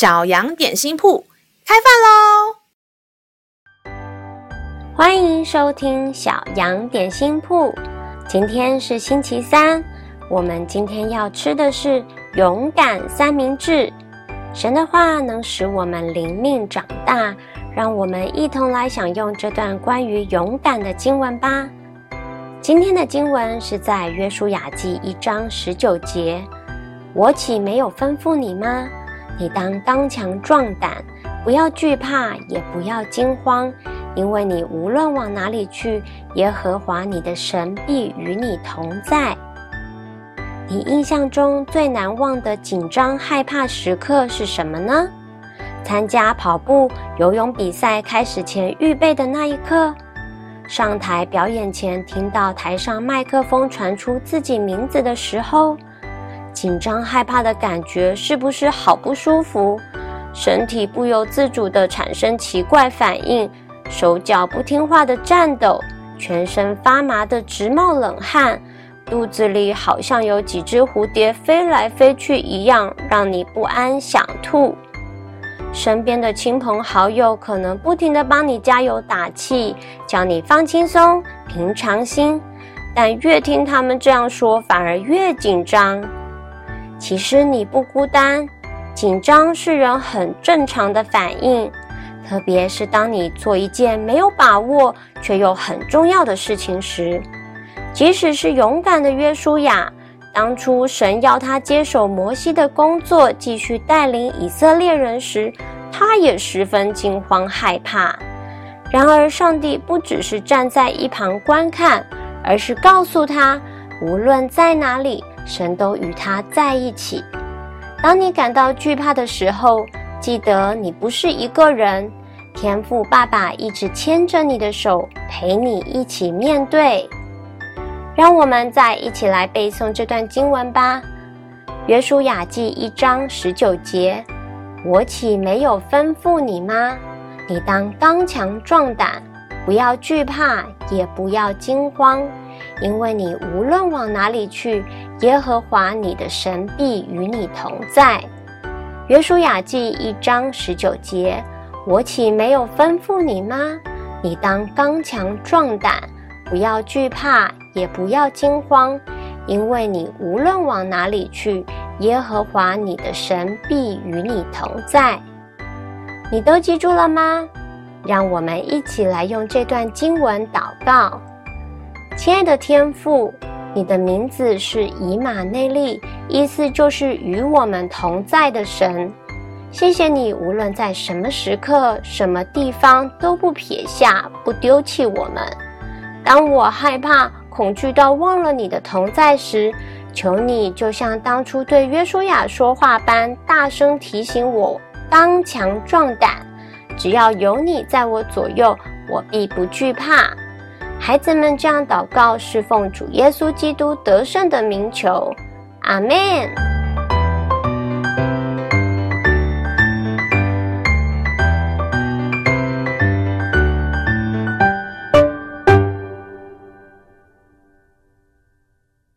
小羊点心铺开饭喽！欢迎收听小羊点心铺。今天是星期三，我们今天要吃的是勇敢三明治。神的话能使我们灵命长大，让我们一同来享用这段关于勇敢的经文吧。今天的经文是在约书亚记一章十九节：“我岂没有吩咐你吗？你当刚强壮胆，不要惧怕，也不要惊慌，因为你无论往哪里去，耶和华你的神必与你同在。”你印象中最难忘的紧张害怕时刻是什么呢？参加跑步、游泳比赛开始前预备的那一刻，上台表演前听到台上麦克风传出自己名字的时候，紧张害怕的感觉是不是好不舒服？身体不由自主地产生奇怪反应，手脚不听话的颤抖，全身发麻的直冒冷汗。肚子里好像有几只蝴蝶飞来飞去一样，让你不安想吐。身边的亲朋好友可能不停地帮你加油打气，叫你放轻松、平常心，但越听他们这样说，反而越紧张。其实你不孤单，紧张是人很正常的反应，特别是当你做一件没有把握却又很重要的事情时。即使是勇敢的约书亚，当初神要他接手摩西的工作，继续带领以色列人时，他也十分惊慌害怕。然而，上帝不只是站在一旁观看，而是告诉他，无论在哪里，神都与他在一起。当你感到惧怕的时候，记得你不是一个人，天父爸爸一直牵着你的手，陪你一起面对。让我们再一起来背诵这段经文吧，《约书亚记》一章十九节：“我岂没有吩咐你吗？你当刚强壮胆，不要惧怕，也不要惊慌，因为你无论往哪里去，耶和华你的神必与你同在。”《约书亚记》一章十九节：“我岂没有吩咐你吗？你当刚强壮胆，不要惧怕。”也不要惊慌，因为你无论往哪里去，耶和华你的神必与你同在。你都记住了吗？让我们一起来用这段经文祷告。亲爱的天父，你的名字是以马内利，意思就是与我们同在的神。谢谢你，无论在什么时刻、什么地方，都不撇下、不丢弃我们。当我害怕，恐惧到忘了你的同在时，求你就像当初对约书亚说话般，大声提醒我，当强壮胆。只要有你在我左右，我必不惧怕。孩子们这样祷告，是奉主耶稣基督得胜的名求，阿门。